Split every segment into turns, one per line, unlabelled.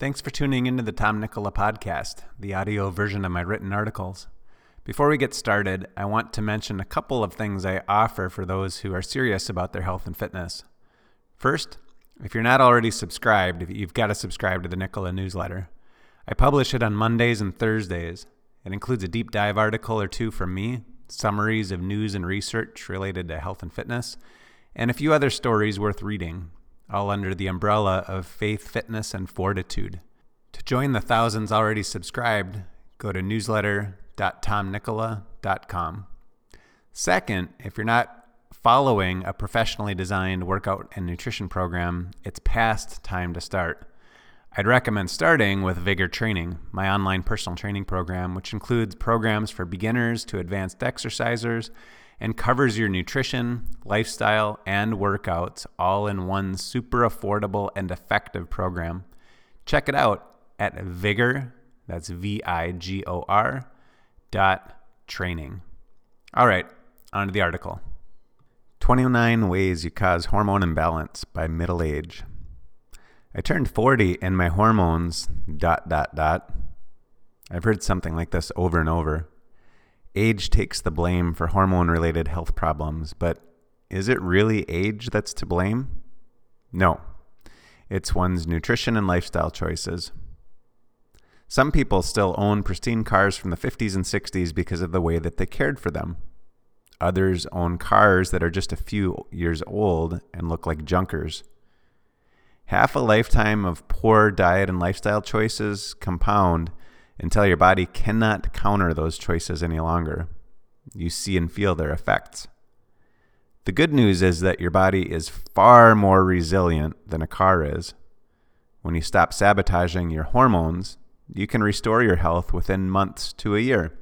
Thanks for tuning into the Tom Nikkola podcast, the audio version of my written articles. Before we get started, I want to mention a couple of things I offer for those who are serious about their health and fitness. First, if you're not already subscribed, you've got to subscribe to the Nikkola newsletter. I publish it on Mondays and Thursdays. It includes a deep dive article or two from me, summaries of news and research related to health and fitness, and a few other stories worth reading all under the umbrella of faith, fitness, and fortitude. To join the thousands already subscribed, go to newsletter.tomnikkola.com. Second, if you're not following a professionally designed workout and nutrition program, it's past time to start. I'd recommend starting with Vigor Training, my online personal training program, which includes programs for beginners to advanced exercisers and covers your nutrition, lifestyle, and workouts all in one super affordable and effective program. Check it out at Vigor, that's V I G O R, dot training. All right, on to the article 29 Ways You Cause Hormone Imbalance by Middle Age. I turned 40 and my hormones, dot, dot, dot. I've heard something like this over and over. Age takes the blame for hormone related health problems, but is it really age that's to blame? No. It's one's nutrition and lifestyle choices. Some people still own pristine cars from the 50s and 60s because of the way that they cared for them. Others own cars that are just a few years old and look like junkers. Half a lifetime of poor diet and lifestyle choices compound until your body cannot counter those choices any longer. You see and feel their effects. The good news is that your body is far more resilient than a car is. When you stop sabotaging your hormones, you can restore your health within months to a year.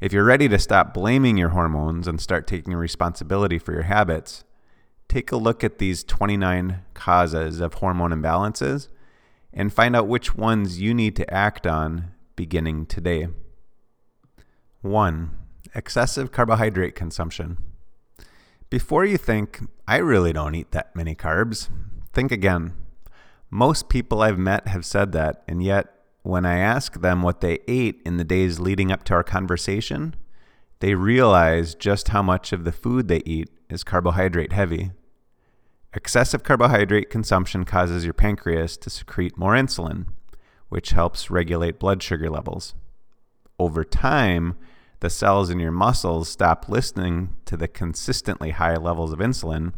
If you're ready to stop blaming your hormones and start taking responsibility for your habits, take a look at these 29 causes of hormone imbalances and find out which ones you need to act on beginning today. 1. Excessive carbohydrate consumption. Before you think, I really don't eat that many carbs, think again. Most people I've met have said that, and yet when I ask them what they ate in the days leading up to our conversation, they realize just how much of the food they eat is carbohydrate heavy. Excessive carbohydrate consumption causes your pancreas to secrete more insulin, which helps regulate blood sugar levels. Over time, the cells in your muscles stop listening to the consistently high levels of insulin,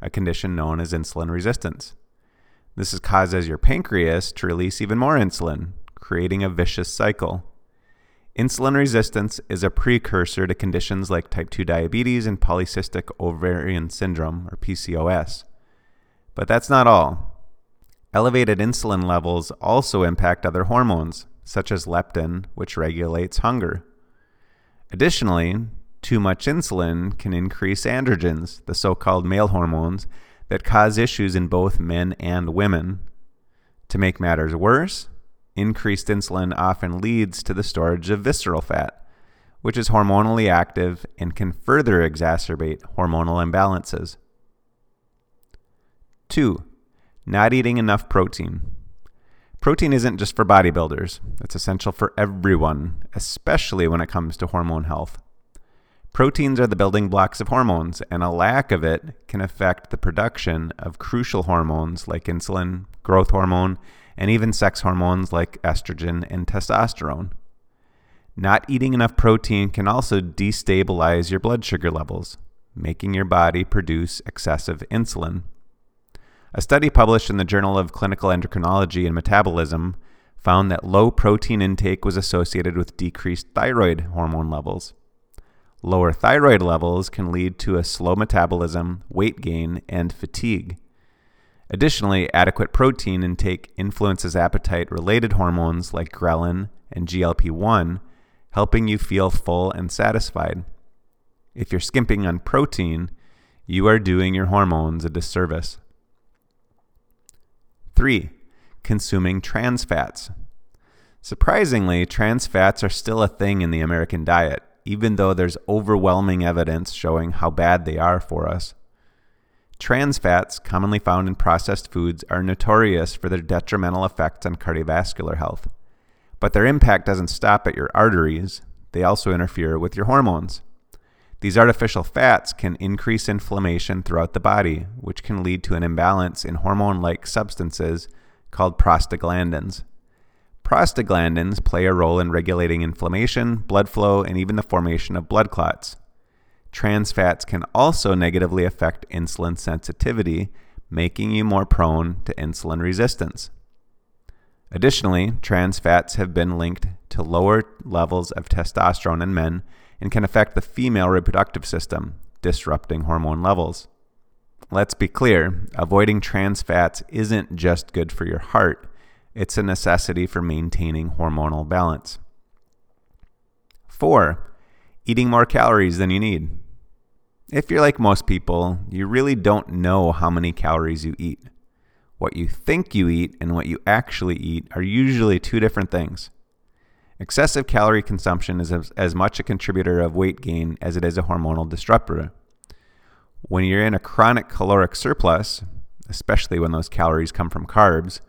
a condition known as insulin resistance. This causes your pancreas to release even more insulin, creating a vicious cycle. Insulin resistance is a precursor to conditions like type 2 diabetes and polycystic ovarian syndrome, or PCOS. But that's not all. Elevated insulin levels also impact other hormones, such as leptin, which regulates hunger. Additionally, too much insulin can increase androgens, the so called male hormones, that cause issues in both men and women. To make matters worse, increased insulin often leads to the storage of visceral fat, which is hormonally active and can further exacerbate hormonal imbalances. 2. Not eating enough protein. Protein isn't just for bodybuilders, it's essential for everyone, especially when it comes to hormone health. Proteins are the building blocks of hormones, and a lack of it can affect the production of crucial hormones like insulin, growth hormone, and even sex hormones like estrogen and testosterone. Not eating enough protein can also destabilize your blood sugar levels, making your body produce excessive insulin. A study published in the Journal of Clinical Endocrinology and Metabolism found that low protein intake was associated with decreased thyroid hormone levels. Lower thyroid levels can lead to a slow metabolism, weight gain, and fatigue. Additionally, adequate protein intake influences appetite related hormones like ghrelin and GLP 1, helping you feel full and satisfied. If you're skimping on protein, you are doing your hormones a disservice. 3. Consuming trans fats. Surprisingly, trans fats are still a thing in the American diet, even though there's overwhelming evidence showing how bad they are for us. Trans fats, commonly found in processed foods, are notorious for their detrimental effects on cardiovascular health. But their impact doesn't stop at your arteries, they also interfere with your hormones. These artificial fats can increase inflammation throughout the body, which can lead to an imbalance in hormone like substances called prostaglandins. Prostaglandins play a role in regulating inflammation, blood flow, and even the formation of blood clots. Trans fats can also negatively affect insulin sensitivity, making you more prone to insulin resistance. Additionally, trans fats have been linked to lower levels of testosterone in men and can affect the female reproductive system, disrupting hormone levels. Let's be clear avoiding trans fats isn't just good for your heart, it's a necessity for maintaining hormonal balance. 4. Eating more calories than you need. If you're like most people, you really don't know how many calories you eat. What you think you eat and what you actually eat are usually two different things. Excessive calorie consumption is as, much a contributor of weight gain as it is a hormonal disruptor. When you're in a chronic caloric surplus, especially when those calories come from carbs,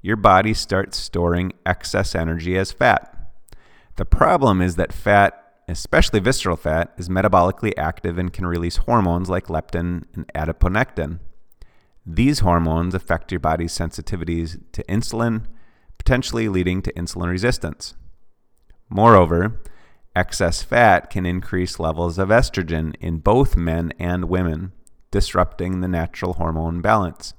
your body starts storing excess energy as fat. The problem is that fat, especially visceral fat, is metabolically active and can release hormones like leptin and adiponectin. These hormones affect your body's sensitivities to insulin, potentially leading to insulin resistance. Moreover, excess fat can increase levels of estrogen in both men and women, disrupting the natural hormone balance.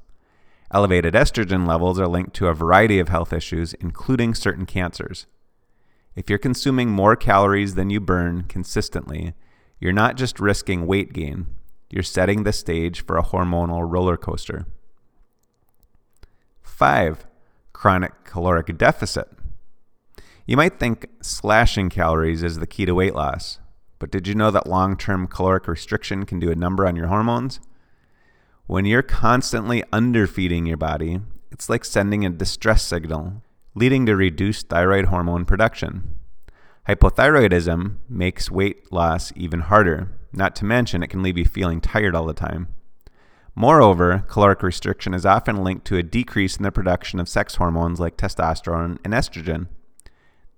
Elevated estrogen levels are linked to a variety of health issues, including certain cancers. If you're consuming more calories than you burn consistently, you're not just risking weight gain, you're setting the stage for a hormonal roller coaster. 5. Chronic caloric deficit. You might think slashing calories is the key to weight loss, but did you know that long term caloric restriction can do a number on your hormones? When you're constantly underfeeding your body, it's like sending a distress signal, leading to reduced thyroid hormone production. Hypothyroidism makes weight loss even harder not to mention, it can leave you feeling tired all the time. Moreover, caloric restriction is often linked to a decrease in the production of sex hormones like testosterone and estrogen.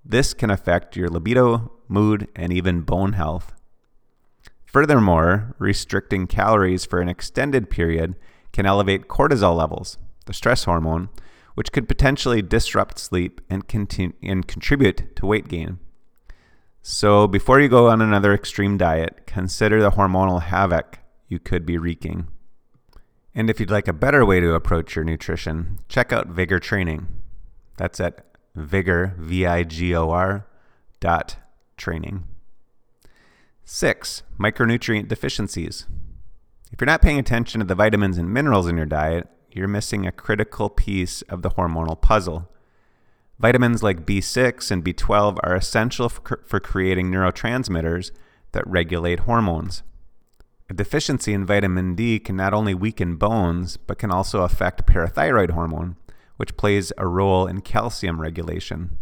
This can affect your libido, mood, and even bone health. Furthermore, restricting calories for an extended period can elevate cortisol levels, the stress hormone, which could potentially disrupt sleep and, continue, and contribute to weight gain. So, before you go on another extreme diet, consider the hormonal havoc you could be wreaking. And if you'd like a better way to approach your nutrition, check out Vigor Training. That's at vigor, V I G O R, dot training. Six, micronutrient deficiencies. If you're not paying attention to the vitamins and minerals in your diet, you're missing a critical piece of the hormonal puzzle. Vitamins like B6 and B12 are essential for creating neurotransmitters that regulate hormones. A deficiency in vitamin D can not only weaken bones, but can also affect parathyroid hormone, which plays a role in calcium regulation.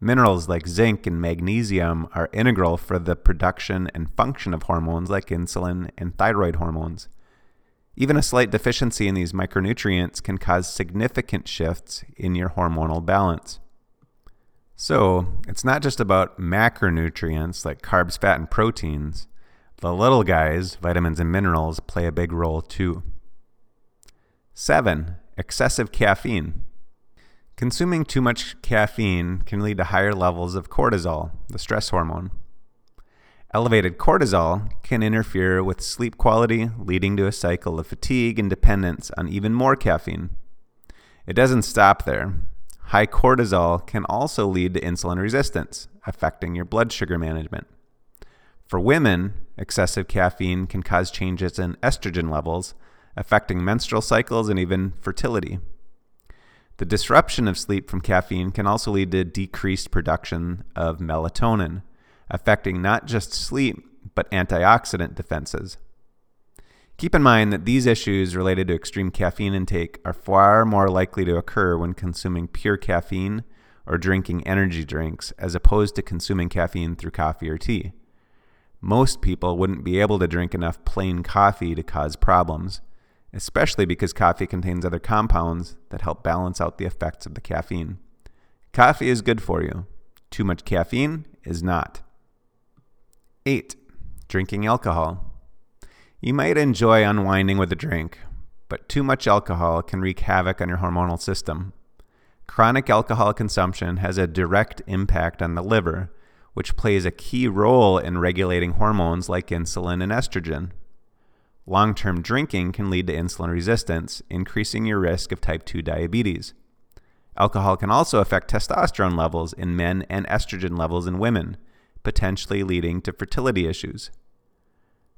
Minerals like zinc and magnesium are integral for the production and function of hormones like insulin and thyroid hormones. Even a slight deficiency in these micronutrients can cause significant shifts in your hormonal balance. So, it's not just about macronutrients like carbs, fat, and proteins. The little guys, vitamins and minerals, play a big role too. 7. Excessive caffeine. Consuming too much caffeine can lead to higher levels of cortisol, the stress hormone. Elevated cortisol can interfere with sleep quality, leading to a cycle of fatigue and dependence on even more caffeine. It doesn't stop there. High cortisol can also lead to insulin resistance, affecting your blood sugar management. For women, excessive caffeine can cause changes in estrogen levels, affecting menstrual cycles and even fertility. The disruption of sleep from caffeine can also lead to decreased production of melatonin, affecting not just sleep, but antioxidant defenses. Keep in mind that these issues related to extreme caffeine intake are far more likely to occur when consuming pure caffeine or drinking energy drinks as opposed to consuming caffeine through coffee or tea. Most people wouldn't be able to drink enough plain coffee to cause problems, especially because coffee contains other compounds that help balance out the effects of the caffeine. Coffee is good for you. Too much caffeine is not. 8. Drinking alcohol. You might enjoy unwinding with a drink, but too much alcohol can wreak havoc on your hormonal system. Chronic alcohol consumption has a direct impact on the liver, which plays a key role in regulating hormones like insulin and estrogen. Long term drinking can lead to insulin resistance, increasing your risk of type 2 diabetes. Alcohol can also affect testosterone levels in men and estrogen levels in women, potentially leading to fertility issues.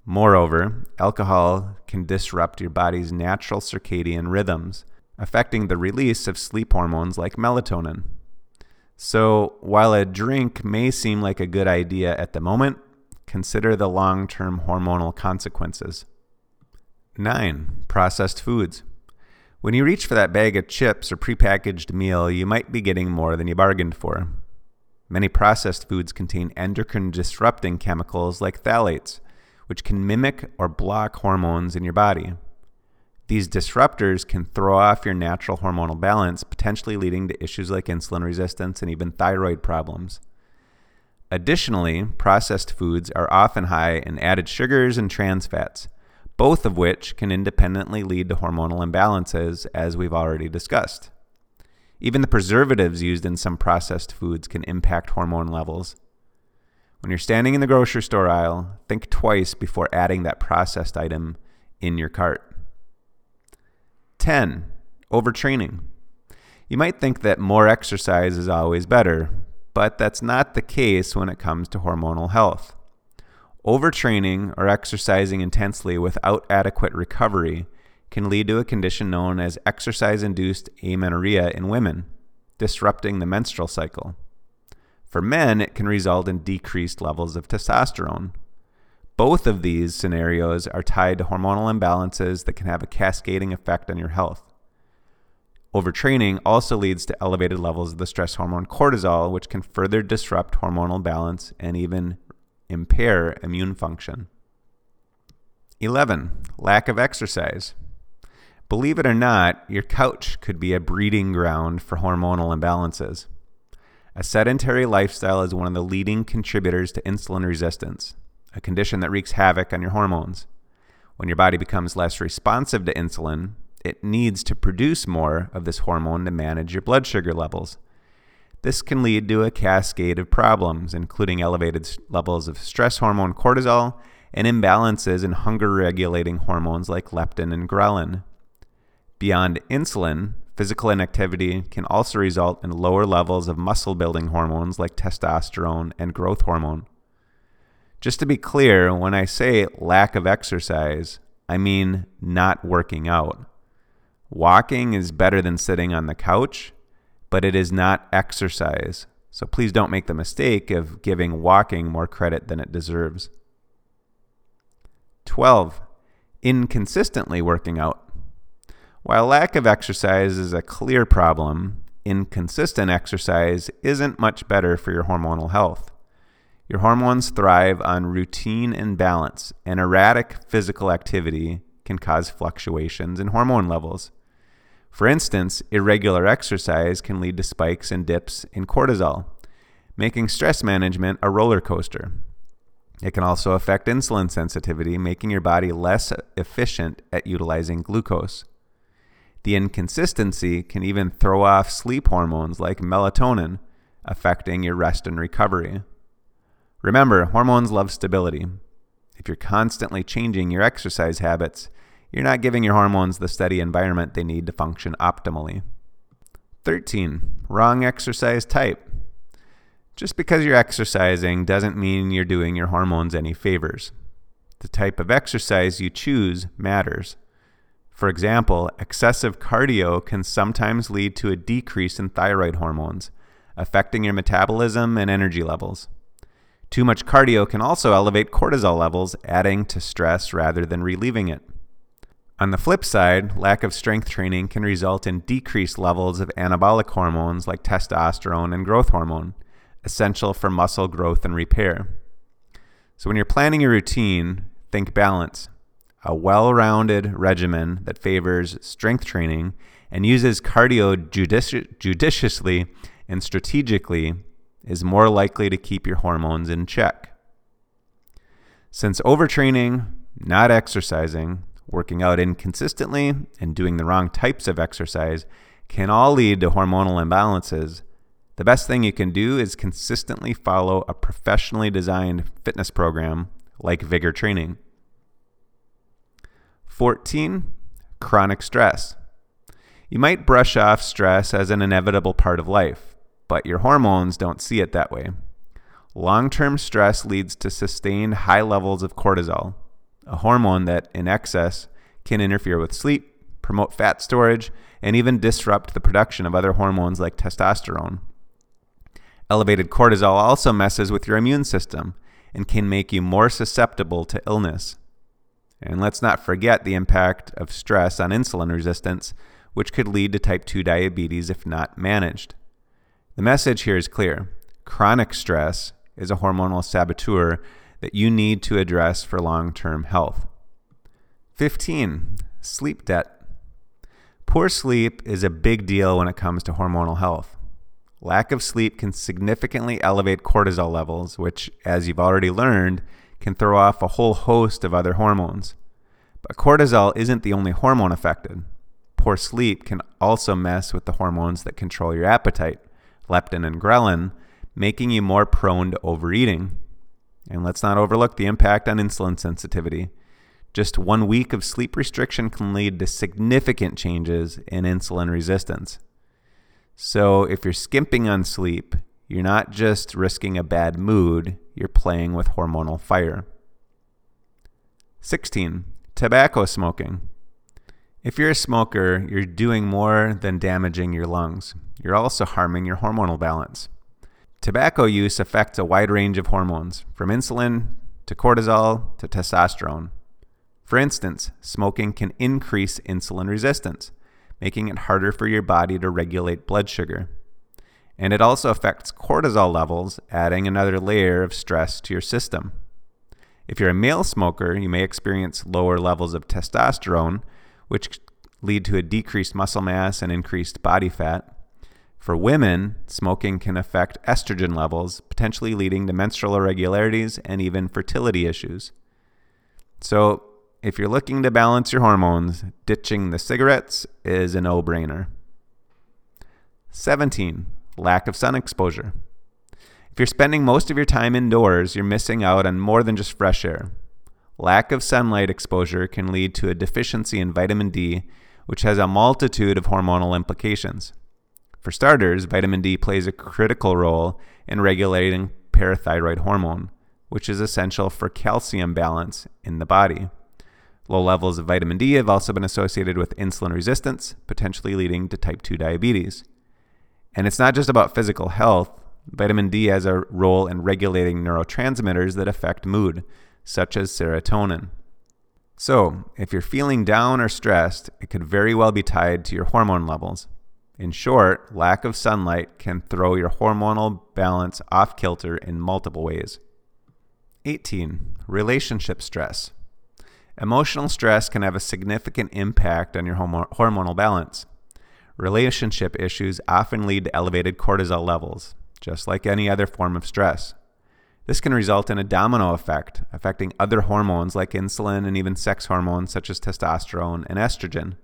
Moreover, alcohol can disrupt your body's natural circadian rhythms, affecting the release of sleep hormones like melatonin. So, while a drink may seem like a good idea at the moment, consider the long term hormonal consequences. 9. Processed foods. When you reach for that bag of chips or prepackaged meal, you might be getting more than you bargained for. Many processed foods contain endocrine disrupting chemicals like phthalates, which can mimic or block hormones in your body. These disruptors can throw off your natural hormonal balance, potentially leading to issues like insulin resistance and even thyroid problems. Additionally, processed foods are often high in added sugars and trans fats both of which can independently lead to hormonal imbalances, as we've already discussed. Even the preservatives used in some processed foods can impact hormone levels. When you're standing in the grocery store aisle, think twice before adding that processed item in your cart. 10. Overtraining. You might think that more exercise is always better, but that's not the case when it comes to hormonal health. Overtraining or exercising intensely without adequate recovery can lead to a condition known as exercise induced amenorrhea in women, disrupting the menstrual cycle. For men, it can result in decreased levels of testosterone. Both of these scenarios are tied to hormonal imbalances that can have a cascading effect on your health. Overtraining also leads to elevated levels of the stress hormone cortisol, which can further disrupt hormonal balance and even impair immune function. 11. Lack of exercise. Believe it or not, your couch could be a breeding ground for hormonal imbalances. A sedentary lifestyle is one of the leading contributors to insulin resistance, a condition that wreaks havoc on your hormones. When your body becomes less responsive to insulin, it needs to produce more of this hormone to manage your blood sugar levels. This can lead to a cascade of problems, including elevated levels of stress hormone cortisol and imbalances in hunger regulating hormones like leptin and ghrelin. Beyond insulin, physical inactivity can also result in lower levels of muscle building hormones like testosterone and growth hormone. Just to be clear, when I say lack of exercise, I mean not working out. Walking is better than sitting on the couch, but it is not exercise. So please don't make the mistake of giving walking more credit than it deserves. 12. Inconsistently working out. While lack of exercise is a clear problem, inconsistent exercise isn't much better for your hormonal health. Your hormones thrive on routine and balance, and erratic physical activity can cause fluctuations in hormone levels. For instance, irregular exercise can lead to spikes and dips in cortisol, making stress management a roller coaster. It can also affect insulin sensitivity, making your body less efficient at utilizing glucose. The inconsistency can even throw off sleep hormones like melatonin, affecting your rest and recovery. Remember, hormones love stability. If you're constantly changing your exercise habits, you're not giving your hormones the steady environment they need to function optimally. 13. Wrong exercise type. Just because you're exercising doesn't mean you're doing your hormones any favors. The type of exercise you choose matters. For example, excessive cardio can sometimes lead to a decrease in thyroid hormones, affecting your metabolism and energy levels. Too much cardio can also elevate cortisol levels, adding to stress rather than relieving it. On the flip side, lack of strength training can result in decreased levels of anabolic hormones like testosterone and growth hormone, essential for muscle growth and repair. So, when you're planning your routine, think balance. A well rounded regimen that favors strength training and uses cardio judici- judiciously and strategically is more likely to keep your hormones in check. Since overtraining, not exercising, working out inconsistently, and doing the wrong types of exercise can all lead to hormonal imbalances, the best thing you can do is consistently follow a professionally designed fitness program like Vigor Training. 14. Chronic stress. You might brush off stress as an inevitable part of life, but your hormones don't see it that way. Long term stress leads to sustained high levels of cortisol, a hormone that, in excess, can interfere with sleep, promote fat storage, and even disrupt the production of other hormones like testosterone. Elevated cortisol also messes with your immune system and can make you more susceptible to illness. And let's not forget the impact of stress on insulin resistance, which could lead to type 2 diabetes if not managed. The message here is clear chronic stress is a hormonal saboteur that you need to address for long term health. 15. Sleep debt. Poor sleep is a big deal when it comes to hormonal health. Lack of sleep can significantly elevate cortisol levels, which, as you've already learned, can throw off a whole host of other hormones. But cortisol isn't the only hormone affected. Poor sleep can also mess with the hormones that control your appetite, leptin and ghrelin, making you more prone to overeating. And let's not overlook the impact on insulin sensitivity. Just one week of sleep restriction can lead to significant changes in insulin resistance. So, if you're skimping on sleep, you're not just risking a bad mood, you're playing with hormonal fire. 16. Tobacco smoking. If you're a smoker, you're doing more than damaging your lungs. You're also harming your hormonal balance. Tobacco use affects a wide range of hormones, from insulin to cortisol to testosterone. For instance, smoking can increase insulin resistance, making it harder for your body to regulate blood sugar. And it also affects cortisol levels, adding another layer of stress to your system. If you're a male smoker, you may experience lower levels of testosterone, which lead to a decreased muscle mass and increased body fat. For women, smoking can affect estrogen levels, potentially leading to menstrual irregularities and even fertility issues. So, if you're looking to balance your hormones, ditching the cigarettes is a no brainer. 17. Lack of sun exposure. If you're spending most of your time indoors, you're missing out on more than just fresh air. Lack of sunlight exposure can lead to a deficiency in vitamin D, which has a multitude of hormonal implications. For starters, vitamin D plays a critical role in regulating parathyroid hormone, which is essential for calcium balance in the body. Low levels of vitamin D have also been associated with insulin resistance, potentially leading to type 2 diabetes. And it's not just about physical health. Vitamin D has a role in regulating neurotransmitters that affect mood, such as serotonin. So, if you're feeling down or stressed, it could very well be tied to your hormone levels. In short, lack of sunlight can throw your hormonal balance off kilter in multiple ways. 18. Relationship stress. Emotional stress can have a significant impact on your hormonal balance. Relationship issues often lead to elevated cortisol levels, just like any other form of stress. This can result in a domino effect, affecting other hormones like insulin and even sex hormones such as testosterone and estrogen.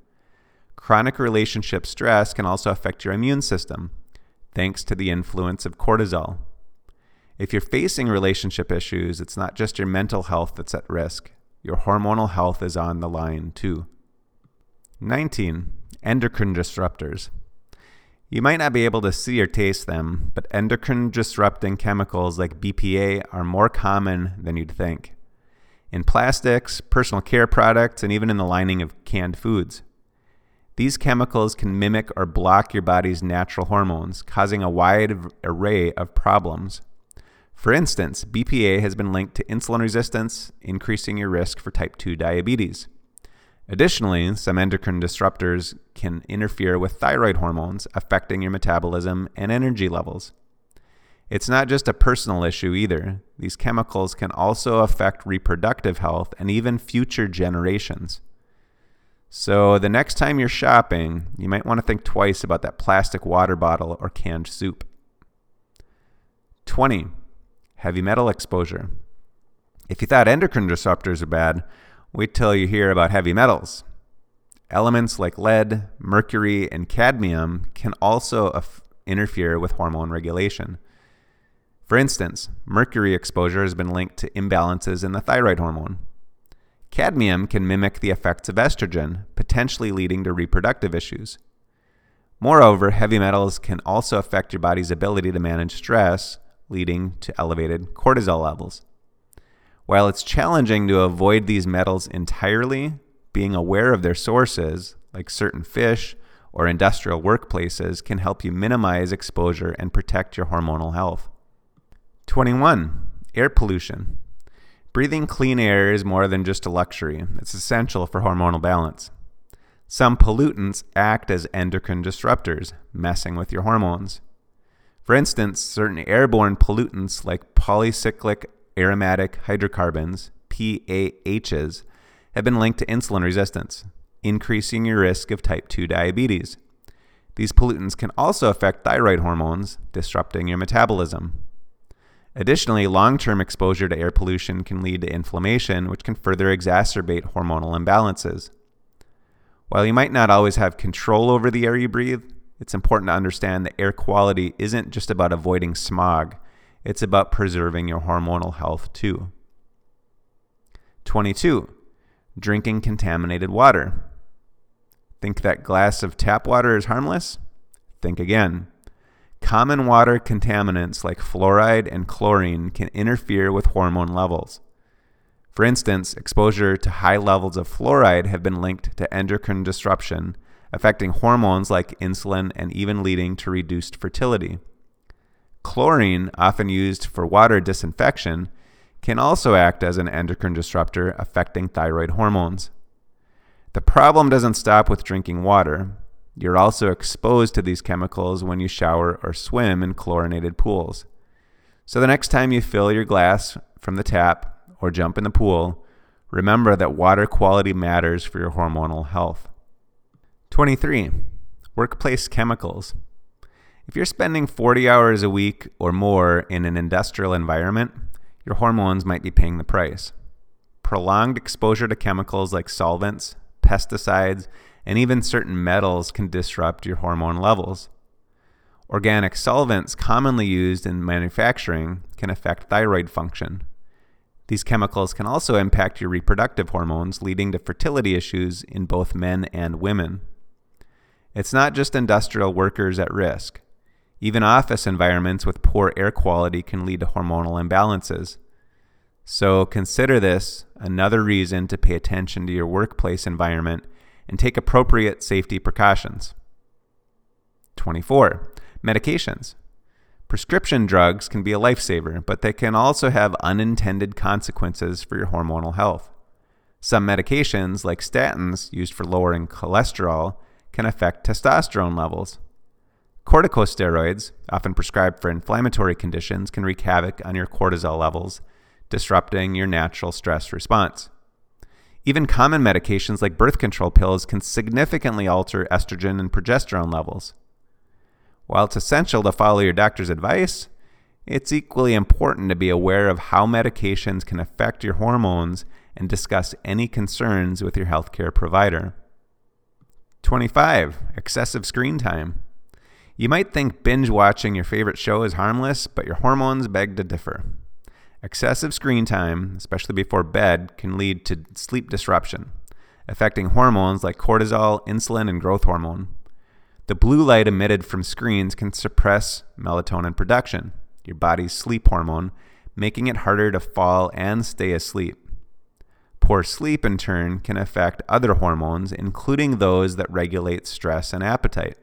Chronic relationship stress can also affect your immune system, thanks to the influence of cortisol. If you're facing relationship issues, it's not just your mental health that's at risk, your hormonal health is on the line too. 19 endocrine disruptors. You might not be able to see or taste them, but endocrine disrupting chemicals like BPA are more common than you'd think. In plastics, personal care products, and even in the lining of canned foods. These chemicals can mimic or block your body's natural hormones, causing a wide array of problems. For instance, BPA has been linked to insulin resistance, increasing your risk for type 2 diabetes. Additionally, some endocrine disruptors can interfere with thyroid hormones, affecting your metabolism and energy levels. It's not just a personal issue either. These chemicals can also affect reproductive health and even future generations. So, the next time you're shopping, you might want to think twice about that plastic water bottle or canned soup. 20. Heavy metal exposure. If you thought endocrine disruptors are bad, wait till you hear about heavy metals. Elements like lead, mercury, and cadmium can also af- interfere with hormone regulation. For instance, mercury exposure has been linked to imbalances in the thyroid hormone. Cadmium can mimic the effects of estrogen, potentially leading to reproductive issues. Moreover, heavy metals can also affect your body's ability to manage stress, leading to elevated cortisol levels. While it's challenging to avoid these metals entirely, being aware of their sources, like certain fish or industrial workplaces, can help you minimize exposure and protect your hormonal health. 21. Air pollution. Breathing clean air is more than just a luxury, it's essential for hormonal balance. Some pollutants act as endocrine disruptors, messing with your hormones. For instance, certain airborne pollutants like polycyclic aromatic hydrocarbons, PAHs, have been linked to insulin resistance, increasing your risk of type 2 diabetes. These pollutants can also affect thyroid hormones, disrupting your metabolism. Additionally, long term exposure to air pollution can lead to inflammation, which can further exacerbate hormonal imbalances. While you might not always have control over the air you breathe, it's important to understand that air quality isn't just about avoiding smog, it's about preserving your hormonal health too. 22. Drinking contaminated water. Think that glass of tap water is harmless? Think again. Common water contaminants like fluoride and chlorine can interfere with hormone levels. For instance, exposure to high levels of fluoride have been linked to endocrine disruption, affecting hormones like insulin and even leading to reduced fertility. Chlorine, often used for water disinfection, can also act as an endocrine disruptor affecting thyroid hormones. The problem doesn't stop with drinking water. You're also exposed to these chemicals when you shower or swim in chlorinated pools. So the next time you fill your glass from the tap or jump in the pool, remember that water quality matters for your hormonal health. 23. Workplace chemicals. If you're spending 40 hours a week or more in an industrial environment, your hormones might be paying the price. Prolonged exposure to chemicals like solvents, pesticides, and even certain metals can disrupt your hormone levels. Organic solvents commonly used in manufacturing can affect thyroid function. These chemicals can also impact your reproductive hormones, leading to fertility issues in both men and women. It's not just industrial workers at risk. Even office environments with poor air quality can lead to hormonal imbalances. So consider this another reason to pay attention to your workplace environment and take appropriate safety precautions. 24. Medications. Prescription drugs can be a lifesaver, but they can also have unintended consequences for your hormonal health. Some medications, like statins used for lowering cholesterol, can affect testosterone levels. Corticosteroids, often prescribed for inflammatory conditions, can wreak havoc on your cortisol levels, disrupting your natural stress response. Even common medications like birth control pills can significantly alter estrogen and progesterone levels. While it's essential to follow your doctor's advice, it's equally important to be aware of how medications can affect your hormones and discuss any concerns with your healthcare provider. 25. Excessive screen time. You might think binge watching your favorite show is harmless, but your hormones beg to differ. Excessive screen time, especially before bed, can lead to sleep disruption, affecting hormones like cortisol, insulin, and growth hormone. The blue light emitted from screens can suppress melatonin production, your body's sleep hormone, making it harder to fall and stay asleep. Poor sleep, in turn, can affect other hormones, including those that regulate stress and appetite.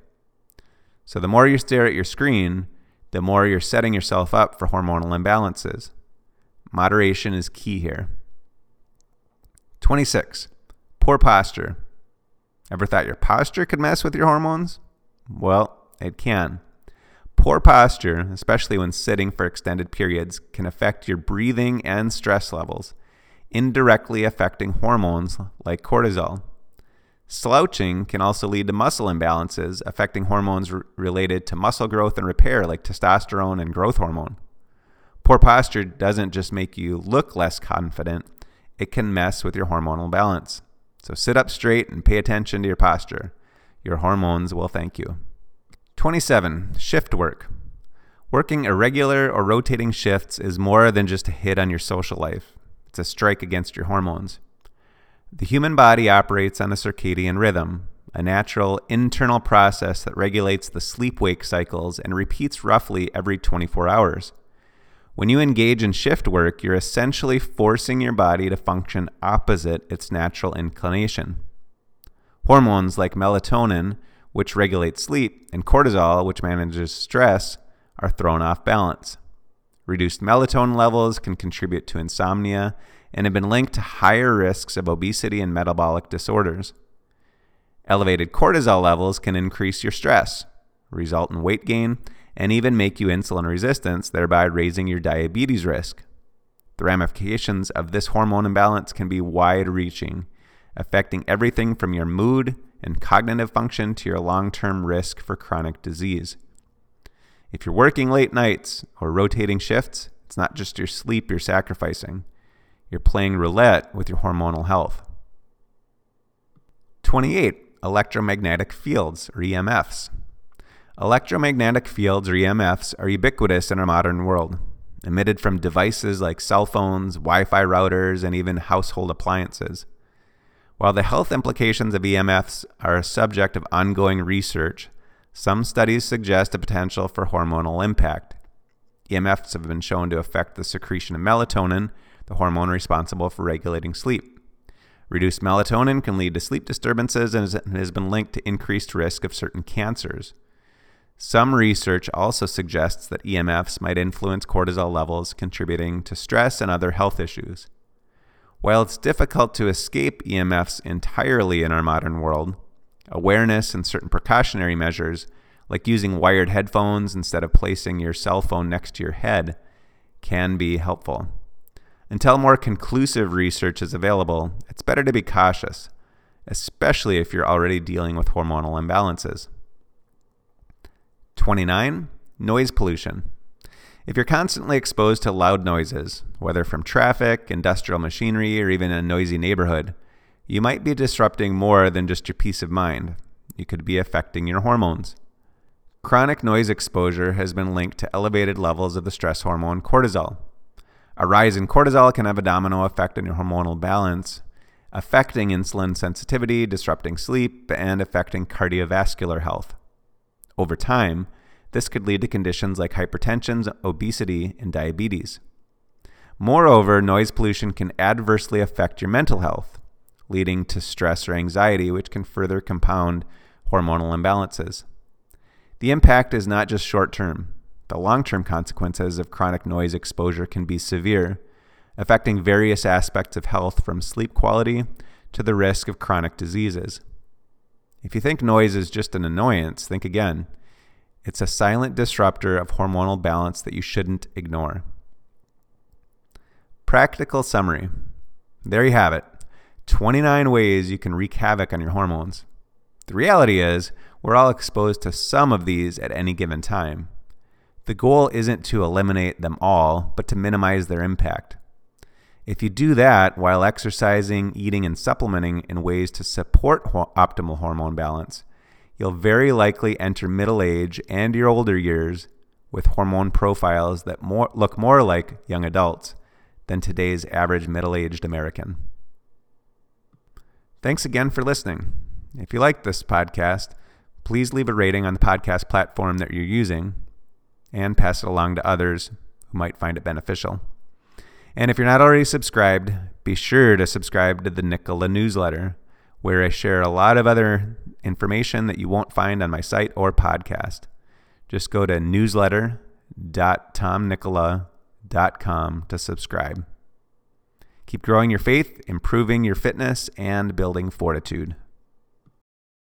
So, the more you stare at your screen, the more you're setting yourself up for hormonal imbalances. Moderation is key here. 26. Poor posture. Ever thought your posture could mess with your hormones? Well, it can. Poor posture, especially when sitting for extended periods, can affect your breathing and stress levels, indirectly affecting hormones like cortisol. Slouching can also lead to muscle imbalances, affecting hormones r- related to muscle growth and repair, like testosterone and growth hormone. Poor posture doesn't just make you look less confident, it can mess with your hormonal balance. So sit up straight and pay attention to your posture. Your hormones will thank you. 27. Shift work. Working irregular or rotating shifts is more than just a hit on your social life, it's a strike against your hormones. The human body operates on a circadian rhythm, a natural internal process that regulates the sleep wake cycles and repeats roughly every 24 hours. When you engage in shift work, you're essentially forcing your body to function opposite its natural inclination. Hormones like melatonin which regulates sleep, and cortisol, which manages stress, are thrown off balance. Reduced melatonin levels can contribute to insomnia and have been linked to higher risks of obesity and metabolic disorders. Elevated cortisol levels can increase your stress, result in weight gain, and even make you insulin resistant, thereby raising your diabetes risk. The ramifications of this hormone imbalance can be wide reaching, affecting everything from your mood and cognitive function to your long term risk for chronic disease. If you're working late nights or rotating shifts, it's not just your sleep you're sacrificing. You're playing roulette with your hormonal health. 28. Electromagnetic fields, or EMFs. Electromagnetic fields, or EMFs, are ubiquitous in our modern world, emitted from devices like cell phones, Wi Fi routers, and even household appliances. While the health implications of EMFs are a subject of ongoing research, some studies suggest a potential for hormonal impact. EMFs have been shown to affect the secretion of melatonin, the hormone responsible for regulating sleep. Reduced melatonin can lead to sleep disturbances and has been linked to increased risk of certain cancers. Some research also suggests that EMFs might influence cortisol levels, contributing to stress and other health issues. While it's difficult to escape EMFs entirely in our modern world, awareness and certain precautionary measures, like using wired headphones instead of placing your cell phone next to your head, can be helpful. Until more conclusive research is available, it's better to be cautious, especially if you're already dealing with hormonal imbalances. 29. Noise pollution. If you're constantly exposed to loud noises, whether from traffic, industrial machinery, or even a noisy neighborhood, you might be disrupting more than just your peace of mind. You could be affecting your hormones. Chronic noise exposure has been linked to elevated levels of the stress hormone cortisol. A rise in cortisol can have a domino effect on your hormonal balance, affecting insulin sensitivity, disrupting sleep, and affecting cardiovascular health. Over time, this could lead to conditions like hypertension, obesity, and diabetes. Moreover, noise pollution can adversely affect your mental health, leading to stress or anxiety, which can further compound hormonal imbalances. The impact is not just short term. The long term consequences of chronic noise exposure can be severe, affecting various aspects of health from sleep quality to the risk of chronic diseases. If you think noise is just an annoyance, think again. It's a silent disruptor of hormonal balance that you shouldn't ignore. Practical summary there you have it 29 ways you can wreak havoc on your hormones. The reality is, we're all exposed to some of these at any given time. The goal isn't to eliminate them all, but to minimize their impact. If you do that while exercising, eating, and supplementing in ways to support ho- optimal hormone balance, you'll very likely enter middle age and your older years with hormone profiles that more, look more like young adults than today's average middle aged American. Thanks again for listening. If you like this podcast, please leave a rating on the podcast platform that you're using and pass it along to others who might find it beneficial. And if you're not already subscribed, be sure to subscribe to the Nikkola newsletter, where I share a lot of other information that you won't find on my site or podcast. Just go to newsletter.tomnikkola.com to subscribe. Keep growing your faith, improving your fitness, and building fortitude.